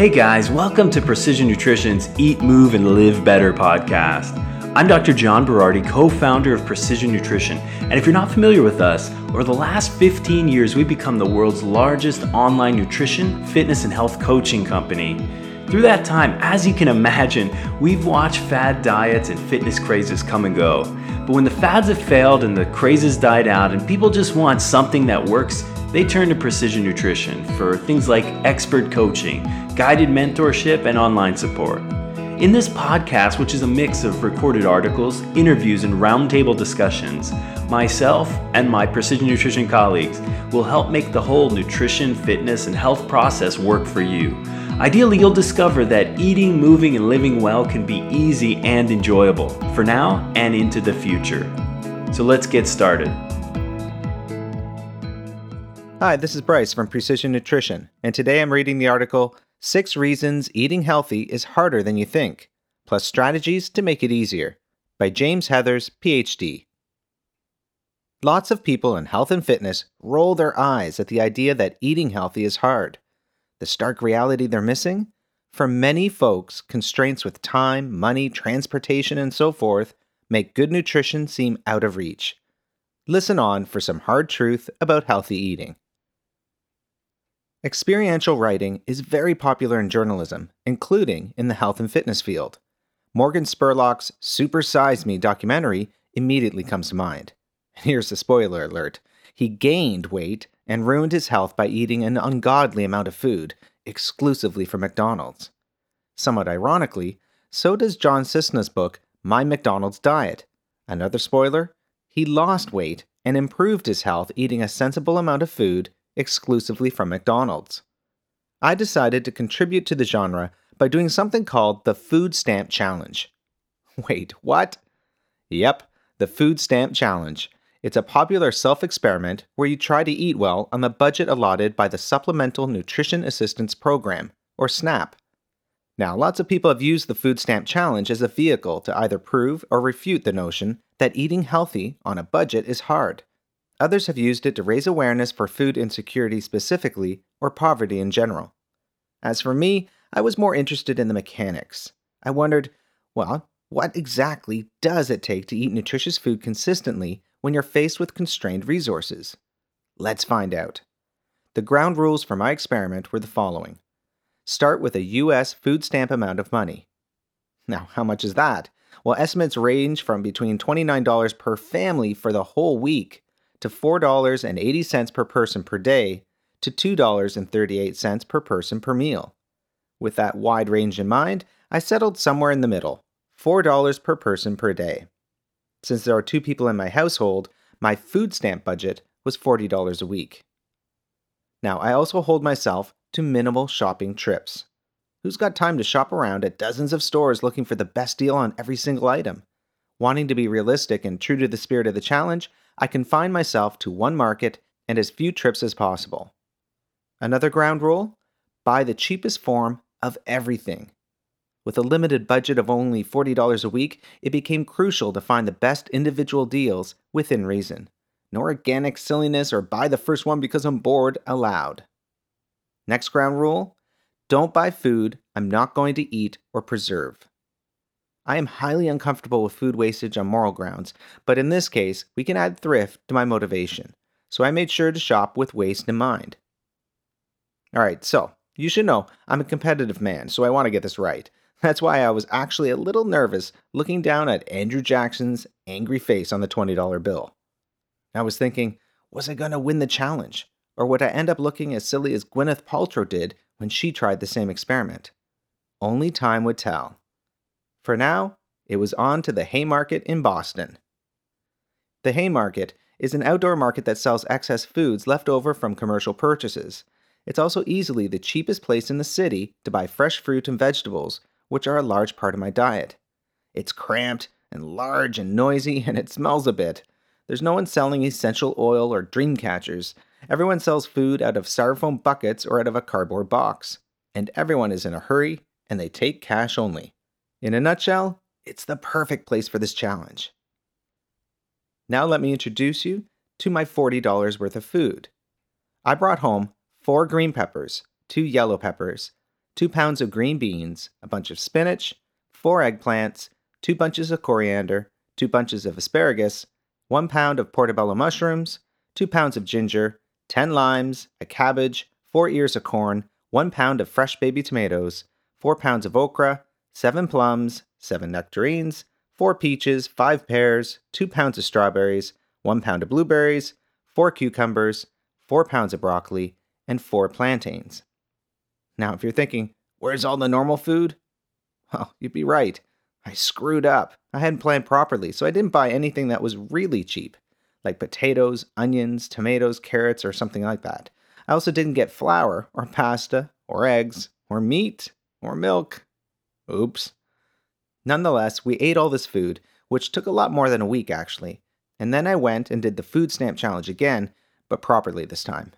Hey guys, welcome to Precision Nutrition's Eat, Move, and Live Better podcast. I'm Dr. John Berardi, co founder of Precision Nutrition. And if you're not familiar with us, over the last 15 years, we've become the world's largest online nutrition, fitness, and health coaching company. Through that time, as you can imagine, we've watched fad diets and fitness crazes come and go. But when the fads have failed and the crazes died out and people just want something that works, they turn to Precision Nutrition for things like expert coaching, guided mentorship, and online support. In this podcast, which is a mix of recorded articles, interviews, and roundtable discussions, myself and my Precision Nutrition colleagues will help make the whole nutrition, fitness, and health process work for you. Ideally, you'll discover that eating, moving, and living well can be easy and enjoyable for now and into the future. So let's get started. Hi, this is Bryce from Precision Nutrition, and today I'm reading the article Six Reasons Eating Healthy is Harder Than You Think, plus Strategies to Make It Easier by James Heathers, PhD. Lots of people in health and fitness roll their eyes at the idea that eating healthy is hard. The stark reality they're missing? For many folks, constraints with time, money, transportation, and so forth make good nutrition seem out of reach. Listen on for some hard truth about healthy eating. Experiential writing is very popular in journalism, including in the health and fitness field. Morgan Spurlock's Super Size Me documentary immediately comes to mind. And Here's the spoiler alert he gained weight and ruined his health by eating an ungodly amount of food, exclusively from McDonald's. Somewhat ironically, so does John Cisna's book, My McDonald's Diet. Another spoiler he lost weight and improved his health eating a sensible amount of food exclusively from McDonald's. I decided to contribute to the genre by doing something called the Food Stamp Challenge. Wait, what? Yep, the Food Stamp Challenge. It's a popular self experiment where you try to eat well on the budget allotted by the Supplemental Nutrition Assistance Program, or SNAP. Now, lots of people have used the Food Stamp Challenge as a vehicle to either prove or refute the notion that eating healthy on a budget is hard. Others have used it to raise awareness for food insecurity specifically, or poverty in general. As for me, I was more interested in the mechanics. I wondered, well, what exactly does it take to eat nutritious food consistently when you're faced with constrained resources? Let's find out. The ground rules for my experiment were the following Start with a US food stamp amount of money. Now, how much is that? Well, estimates range from between $29 per family for the whole week to $4.80 per person per day to $2.38 per person per meal. With that wide range in mind, I settled somewhere in the middle $4 per person per day. Since there are two people in my household, my food stamp budget was $40 a week. Now, I also hold myself to minimal shopping trips. Who's got time to shop around at dozens of stores looking for the best deal on every single item? Wanting to be realistic and true to the spirit of the challenge, I confine myself to one market and as few trips as possible. Another ground rule buy the cheapest form of everything. With a limited budget of only $40 a week, it became crucial to find the best individual deals within reason. No organic silliness or buy the first one because I'm bored allowed. Next ground rule don't buy food I'm not going to eat or preserve. I am highly uncomfortable with food wastage on moral grounds, but in this case, we can add thrift to my motivation, so I made sure to shop with waste in mind. Alright, so, you should know I'm a competitive man, so I want to get this right. That's why I was actually a little nervous looking down at Andrew Jackson's angry face on the $20 bill. I was thinking, was I going to win the challenge? Or would I end up looking as silly as Gwyneth Paltrow did when she tried the same experiment? Only time would tell. For now, it was on to the Haymarket in Boston. The Haymarket is an outdoor market that sells excess foods left over from commercial purchases. It's also easily the cheapest place in the city to buy fresh fruit and vegetables, which are a large part of my diet. It's cramped and large and noisy, and it smells a bit. There's no one selling essential oil or dream catchers. Everyone sells food out of styrofoam buckets or out of a cardboard box. And everyone is in a hurry and they take cash only. In a nutshell, it's the perfect place for this challenge. Now let me introduce you to my $40 worth of food. I brought home four green peppers, two yellow peppers, 2 pounds of green beans, a bunch of spinach, 4 eggplants, 2 bunches of coriander, 2 bunches of asparagus, 1 pound of portobello mushrooms, 2 pounds of ginger, 10 limes, a cabbage, 4 ears of corn, 1 pound of fresh baby tomatoes, 4 pounds of okra, 7 plums, 7 nectarines, 4 peaches, 5 pears, 2 pounds of strawberries, 1 pound of blueberries, 4 cucumbers, 4 pounds of broccoli, and 4 plantains. Now, if you're thinking, where's all the normal food? Well, you'd be right. I screwed up. I hadn't planned properly, so I didn't buy anything that was really cheap, like potatoes, onions, tomatoes, carrots, or something like that. I also didn't get flour, or pasta, or eggs, or meat, or milk. Oops. Nonetheless, we ate all this food, which took a lot more than a week actually, and then I went and did the food stamp challenge again, but properly this time.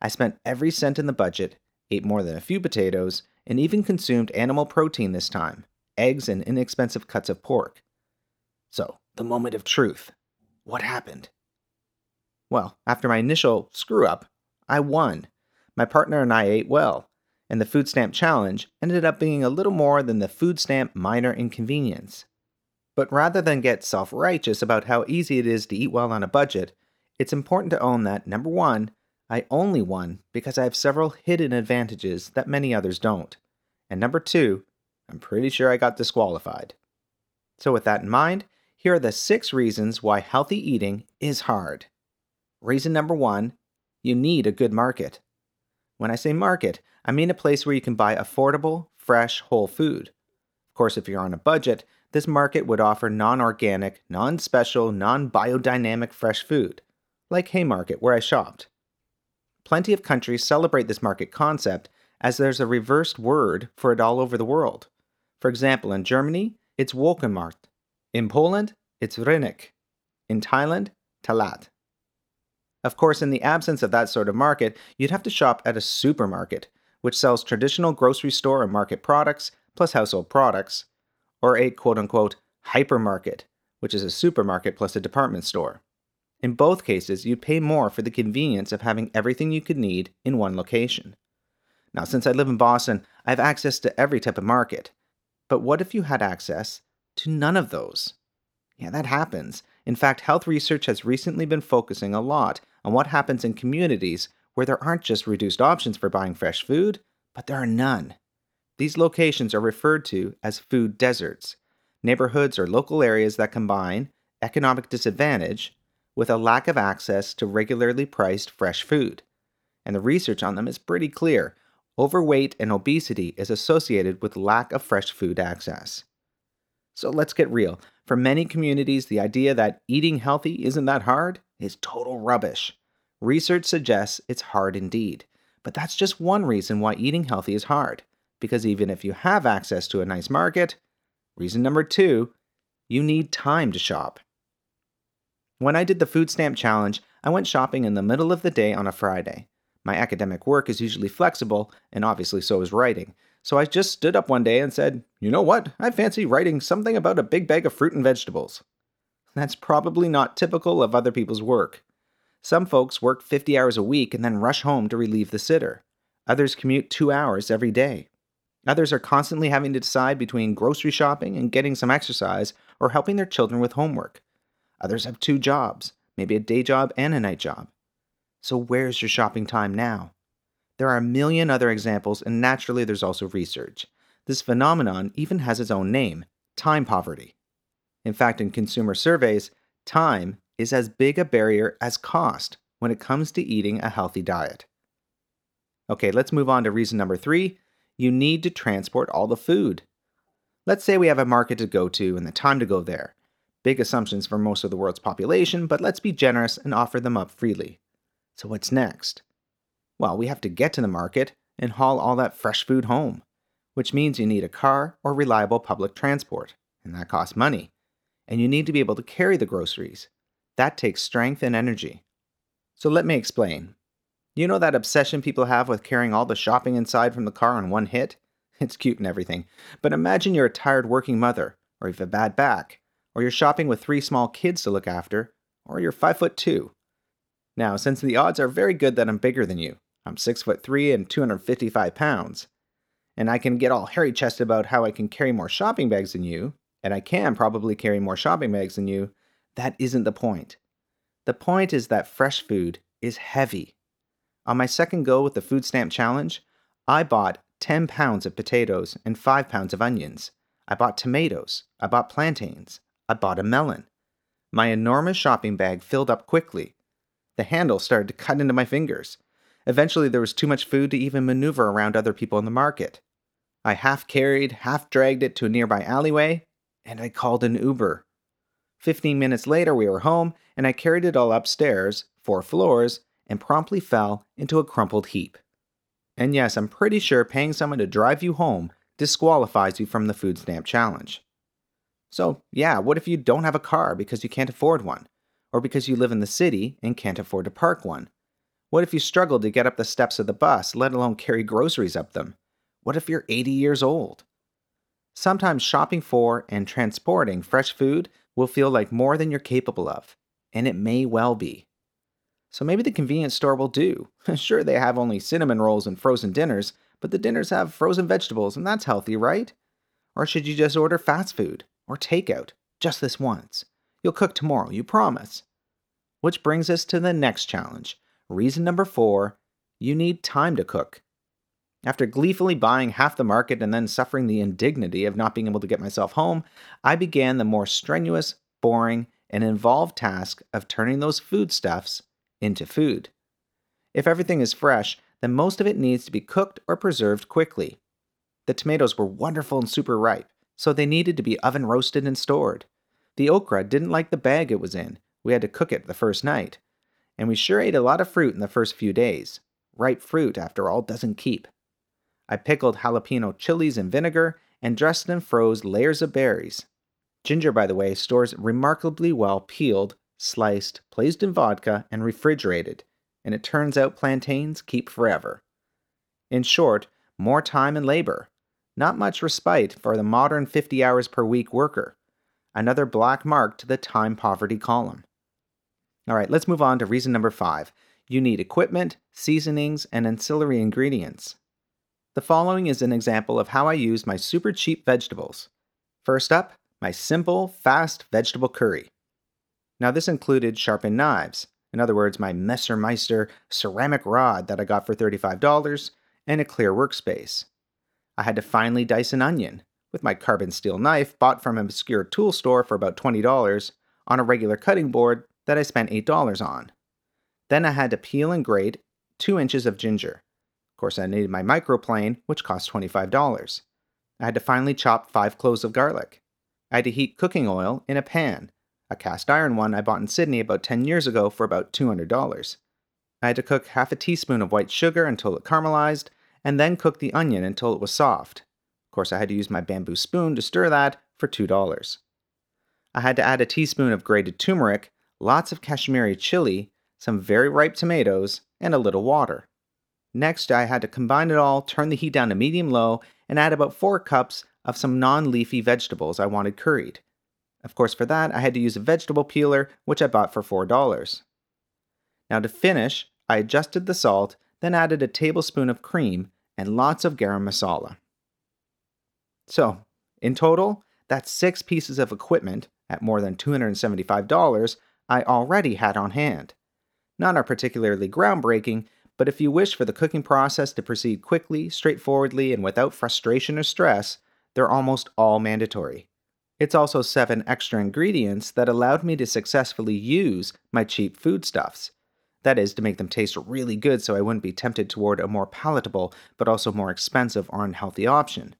I spent every cent in the budget, ate more than a few potatoes, and even consumed animal protein this time eggs and inexpensive cuts of pork. So, the moment of truth. What happened? Well, after my initial screw up, I won. My partner and I ate well, and the food stamp challenge ended up being a little more than the food stamp minor inconvenience. But rather than get self righteous about how easy it is to eat well on a budget, it's important to own that number one, I only won because I have several hidden advantages that many others don't. And number two, I'm pretty sure I got disqualified. So, with that in mind, here are the six reasons why healthy eating is hard. Reason number one you need a good market. When I say market, I mean a place where you can buy affordable, fresh, whole food. Of course, if you're on a budget, this market would offer non organic, non special, non biodynamic fresh food, like Haymarket, where I shopped. Plenty of countries celebrate this market concept as there's a reversed word for it all over the world. For example, in Germany, it's Wochenmarkt. In Poland, it's Rynek. In Thailand, Talat. Of course, in the absence of that sort of market, you'd have to shop at a supermarket, which sells traditional grocery store and market products plus household products, or a quote unquote hypermarket, which is a supermarket plus a department store. In both cases, you'd pay more for the convenience of having everything you could need in one location. Now, since I live in Boston, I have access to every type of market. But what if you had access to none of those? Yeah, that happens. In fact, health research has recently been focusing a lot on what happens in communities where there aren't just reduced options for buying fresh food, but there are none. These locations are referred to as food deserts, neighborhoods or local areas that combine economic disadvantage with a lack of access to regularly priced fresh food. And the research on them is pretty clear. Overweight and obesity is associated with lack of fresh food access. So let's get real. For many communities, the idea that eating healthy isn't that hard is total rubbish. Research suggests it's hard indeed. But that's just one reason why eating healthy is hard. Because even if you have access to a nice market, reason number two, you need time to shop. When I did the food stamp challenge, I went shopping in the middle of the day on a Friday. My academic work is usually flexible, and obviously so is writing. So I just stood up one day and said, You know what? I fancy writing something about a big bag of fruit and vegetables. That's probably not typical of other people's work. Some folks work 50 hours a week and then rush home to relieve the sitter. Others commute two hours every day. Others are constantly having to decide between grocery shopping and getting some exercise or helping their children with homework. Others have two jobs, maybe a day job and a night job. So, where's your shopping time now? There are a million other examples, and naturally, there's also research. This phenomenon even has its own name time poverty. In fact, in consumer surveys, time is as big a barrier as cost when it comes to eating a healthy diet. Okay, let's move on to reason number three you need to transport all the food. Let's say we have a market to go to and the time to go there. Big assumptions for most of the world's population, but let's be generous and offer them up freely. So, what's next? Well, we have to get to the market and haul all that fresh food home, which means you need a car or reliable public transport, and that costs money. And you need to be able to carry the groceries. That takes strength and energy. So, let me explain. You know that obsession people have with carrying all the shopping inside from the car in one hit? It's cute and everything, but imagine you're a tired working mother, or you've a bad back, or you're shopping with three small kids to look after, or you're 5 foot 2. Now, since the odds are very good that I'm bigger than you, I'm 6 foot 3 and 255 pounds. and I can get all hairy chested about how I can carry more shopping bags than you, and I can probably carry more shopping bags than you, that isn't the point. The point is that fresh food is heavy. On my second go with the food stamp challenge, I bought 10 pounds of potatoes and 5 pounds of onions. I bought tomatoes. I bought plantains. I bought a melon. My enormous shopping bag filled up quickly. The handle started to cut into my fingers. Eventually, there was too much food to even maneuver around other people in the market. I half carried, half dragged it to a nearby alleyway, and I called an Uber. Fifteen minutes later, we were home, and I carried it all upstairs, four floors, and promptly fell into a crumpled heap. And yes, I'm pretty sure paying someone to drive you home disqualifies you from the food stamp challenge. So, yeah, what if you don't have a car because you can't afford one? Or because you live in the city and can't afford to park one? What if you struggle to get up the steps of the bus, let alone carry groceries up them? What if you're 80 years old? Sometimes shopping for and transporting fresh food will feel like more than you're capable of, and it may well be. So maybe the convenience store will do. sure, they have only cinnamon rolls and frozen dinners, but the dinners have frozen vegetables, and that's healthy, right? Or should you just order fast food or takeout just this once? You'll cook tomorrow, you promise. Which brings us to the next challenge Reason number four you need time to cook. After gleefully buying half the market and then suffering the indignity of not being able to get myself home, I began the more strenuous, boring, and involved task of turning those foodstuffs into food. If everything is fresh, then most of it needs to be cooked or preserved quickly. The tomatoes were wonderful and super ripe, so they needed to be oven roasted and stored. The okra didn't like the bag it was in, we had to cook it the first night and we sure ate a lot of fruit in the first few days. Ripe fruit, after all, doesn't keep. I pickled jalapeno chilies in vinegar and dressed and froze layers of berries. Ginger, by the way, stores remarkably well peeled, sliced, placed in vodka, and refrigerated, and it turns out plantains keep forever. In short, more time and labor. Not much respite for the modern 50 hours per week worker. Another black mark to the time poverty column. All right, let's move on to reason number five. You need equipment, seasonings, and ancillary ingredients. The following is an example of how I use my super cheap vegetables. First up, my simple, fast vegetable curry. Now, this included sharpened knives, in other words, my Messermeister ceramic rod that I got for $35, and a clear workspace. I had to finely dice an onion with my carbon steel knife bought from an obscure tool store for about $20 on a regular cutting board that I spent $8 on. Then I had to peel and grate 2 inches of ginger. Of course, I needed my microplane, which cost $25. I had to finely chop 5 cloves of garlic. I had to heat cooking oil in a pan, a cast iron one I bought in Sydney about 10 years ago for about $200. I had to cook half a teaspoon of white sugar until it caramelized, and then cook the onion until it was soft. Of course, I had to use my bamboo spoon to stir that for $2. I had to add a teaspoon of grated turmeric lots of Kashmiri chili, some very ripe tomatoes, and a little water. Next, I had to combine it all, turn the heat down to medium low, and add about 4 cups of some non leafy vegetables I wanted curried. Of course, for that, I had to use a vegetable peeler, which I bought for $4. Now, to finish, I adjusted the salt, then added a tablespoon of cream and lots of garam masala. So, in total, that's six pieces of equipment at more than $275 I already had on hand. None are particularly groundbreaking, but if you wish for the cooking process to proceed quickly, straightforwardly, and without frustration or stress, they're almost all mandatory. It's also seven extra ingredients that allowed me to successfully use my cheap foodstuffs. That is, to make them taste really good so I wouldn't be tempted toward a more palatable but also more expensive or unhealthy option.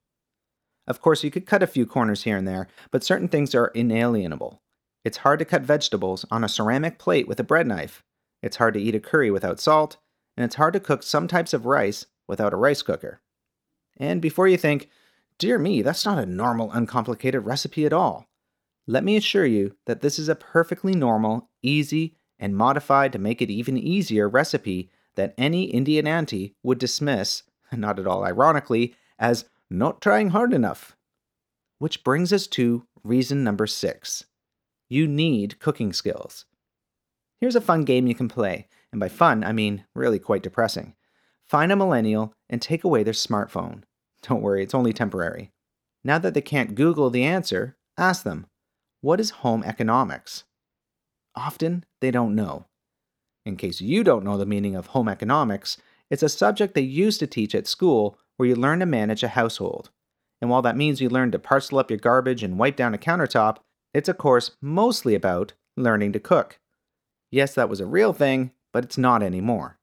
Of course, you could cut a few corners here and there, but certain things are inalienable. It's hard to cut vegetables on a ceramic plate with a bread knife. It's hard to eat a curry without salt, and it's hard to cook some types of rice without a rice cooker. And before you think, dear me, that's not a normal, uncomplicated recipe at all, let me assure you that this is a perfectly normal, easy, and modified to make it even easier recipe that any Indian auntie would dismiss, not at all ironically, as not trying hard enough. Which brings us to reason number six you need cooking skills. Here's a fun game you can play, and by fun, I mean really quite depressing. Find a millennial and take away their smartphone. Don't worry, it's only temporary. Now that they can't Google the answer, ask them, What is home economics? Often they don't know. In case you don't know the meaning of home economics, it's a subject they used to teach at school where you learn to manage a household. And while that means you learn to parcel up your garbage and wipe down a countertop, it's a course mostly about learning to cook. Yes, that was a real thing, but it's not anymore.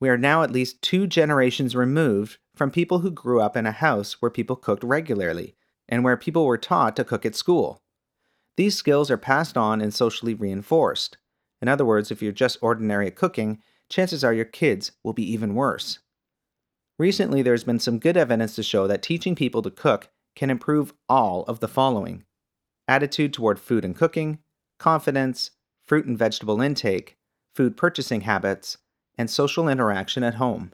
We are now at least two generations removed from people who grew up in a house where people cooked regularly and where people were taught to cook at school. These skills are passed on and socially reinforced. In other words, if you're just ordinary at cooking, chances are your kids will be even worse. Recently, there's been some good evidence to show that teaching people to cook can improve all of the following attitude toward food and cooking, confidence, fruit and vegetable intake, food purchasing habits, and social interaction at home.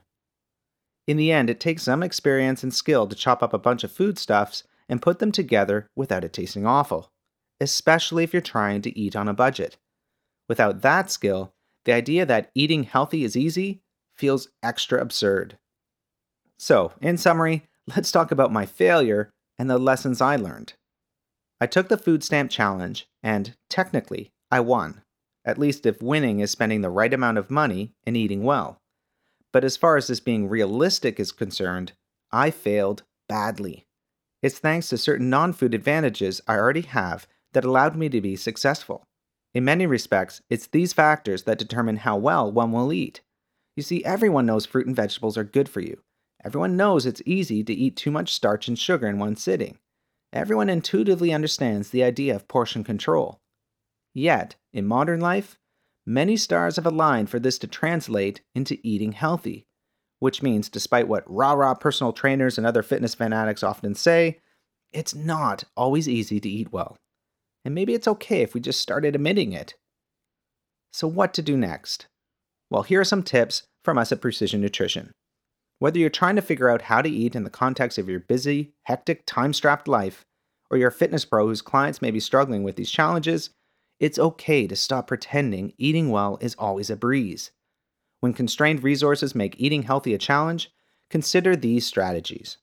In the end, it takes some experience and skill to chop up a bunch of foodstuffs and put them together without it tasting awful, especially if you're trying to eat on a budget. Without that skill, the idea that eating healthy is easy feels extra absurd. So, in summary, let's talk about my failure and the lessons I learned. I took the food stamp challenge, and technically, I won, at least if winning is spending the right amount of money and eating well. But as far as this being realistic is concerned, I failed badly. It's thanks to certain non food advantages I already have that allowed me to be successful. In many respects, it's these factors that determine how well one will eat. You see, everyone knows fruit and vegetables are good for you. Everyone knows it's easy to eat too much starch and sugar in one sitting. Everyone intuitively understands the idea of portion control. Yet, in modern life, many stars have aligned for this to translate into eating healthy, which means, despite what rah rah personal trainers and other fitness fanatics often say, it's not always easy to eat well. And maybe it's okay if we just started admitting it. So, what to do next? Well, here are some tips from us at Precision Nutrition. Whether you're trying to figure out how to eat in the context of your busy, hectic, time strapped life, or you're a fitness pro whose clients may be struggling with these challenges, it's okay to stop pretending eating well is always a breeze. When constrained resources make eating healthy a challenge, consider these strategies.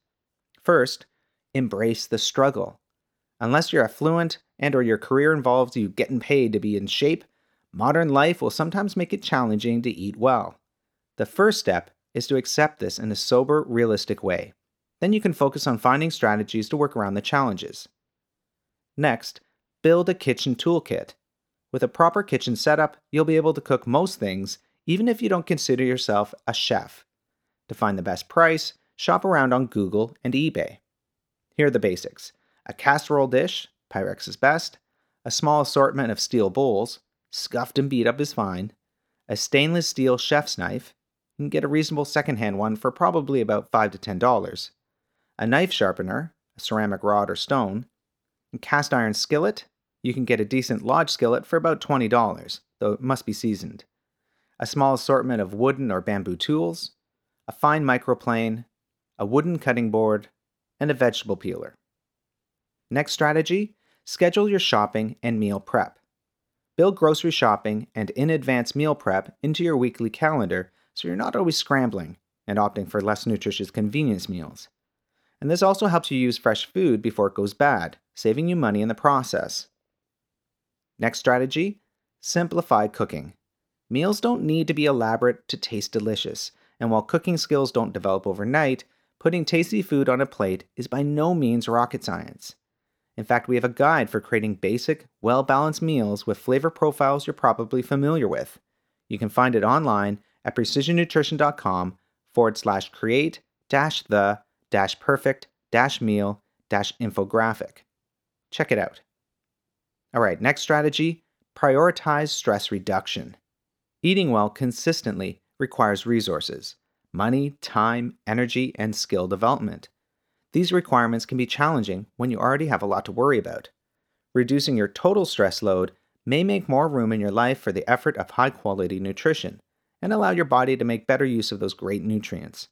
First, embrace the struggle. Unless you're affluent and or your career involves you getting paid to be in shape, modern life will sometimes make it challenging to eat well. The first step is to accept this in a sober, realistic way. Then you can focus on finding strategies to work around the challenges. Next, build a kitchen toolkit. With a proper kitchen setup, you'll be able to cook most things, even if you don't consider yourself a chef. To find the best price, shop around on Google and eBay. Here are the basics a casserole dish, Pyrex is best, a small assortment of steel bowls, scuffed and beat up is fine, a stainless steel chef's knife, can get a reasonable secondhand one for probably about 5 to $10. A knife sharpener, a ceramic rod or stone, a cast iron skillet, you can get a decent lodge skillet for about $20, though it must be seasoned. A small assortment of wooden or bamboo tools, a fine microplane, a wooden cutting board, and a vegetable peeler. Next strategy schedule your shopping and meal prep. Build grocery shopping and in advance meal prep into your weekly calendar so you're not always scrambling and opting for less nutritious convenience meals. And this also helps you use fresh food before it goes bad, saving you money in the process. Next strategy simplify cooking. Meals don't need to be elaborate to taste delicious, and while cooking skills don't develop overnight, putting tasty food on a plate is by no means rocket science. In fact, we have a guide for creating basic, well balanced meals with flavor profiles you're probably familiar with. You can find it online at precisionnutrition.com forward slash create dash the dash perfect dash meal dash infographic. Check it out. All right, next strategy prioritize stress reduction. Eating well consistently requires resources money, time, energy, and skill development. These requirements can be challenging when you already have a lot to worry about. Reducing your total stress load may make more room in your life for the effort of high quality nutrition and allow your body to make better use of those great nutrients.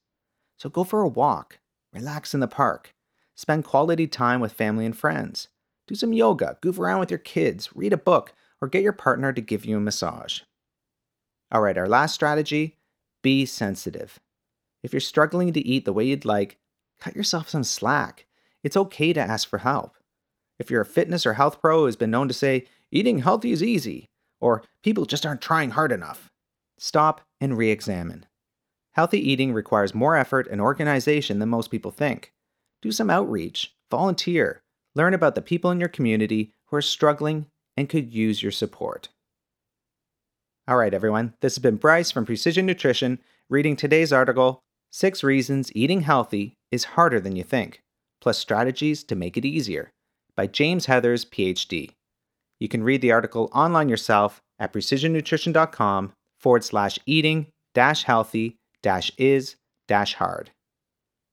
So go for a walk, relax in the park, spend quality time with family and friends, do some yoga, goof around with your kids, read a book, or get your partner to give you a massage. All right, our last strategy be sensitive. If you're struggling to eat the way you'd like, cut yourself some slack. It's okay to ask for help. If you're a fitness or health pro who has been known to say, eating healthy is easy, or people just aren't trying hard enough, stop and re examine. Healthy eating requires more effort and organization than most people think. Do some outreach, volunteer, learn about the people in your community who are struggling and could use your support. All right, everyone, this has been Bryce from Precision Nutrition reading today's article Six Reasons Eating Healthy is Harder Than You Think, plus Strategies to Make It Easier by James Heathers, PhD. You can read the article online yourself at precisionnutrition.com forward slash eating dash healthy dash is dash hard.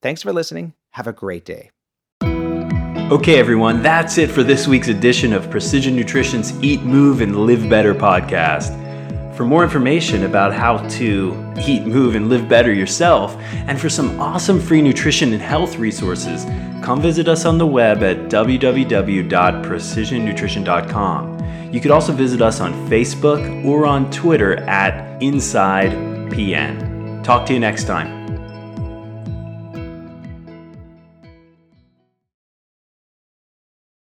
Thanks for listening. Have a great day. Okay, everyone, that's it for this week's edition of Precision Nutrition's Eat, Move, and Live Better podcast. For more information about how to eat, move, and live better yourself, and for some awesome free nutrition and health resources, come visit us on the web at www.precisionnutrition.com. You could also visit us on Facebook or on Twitter at InsidePN. Talk to you next time.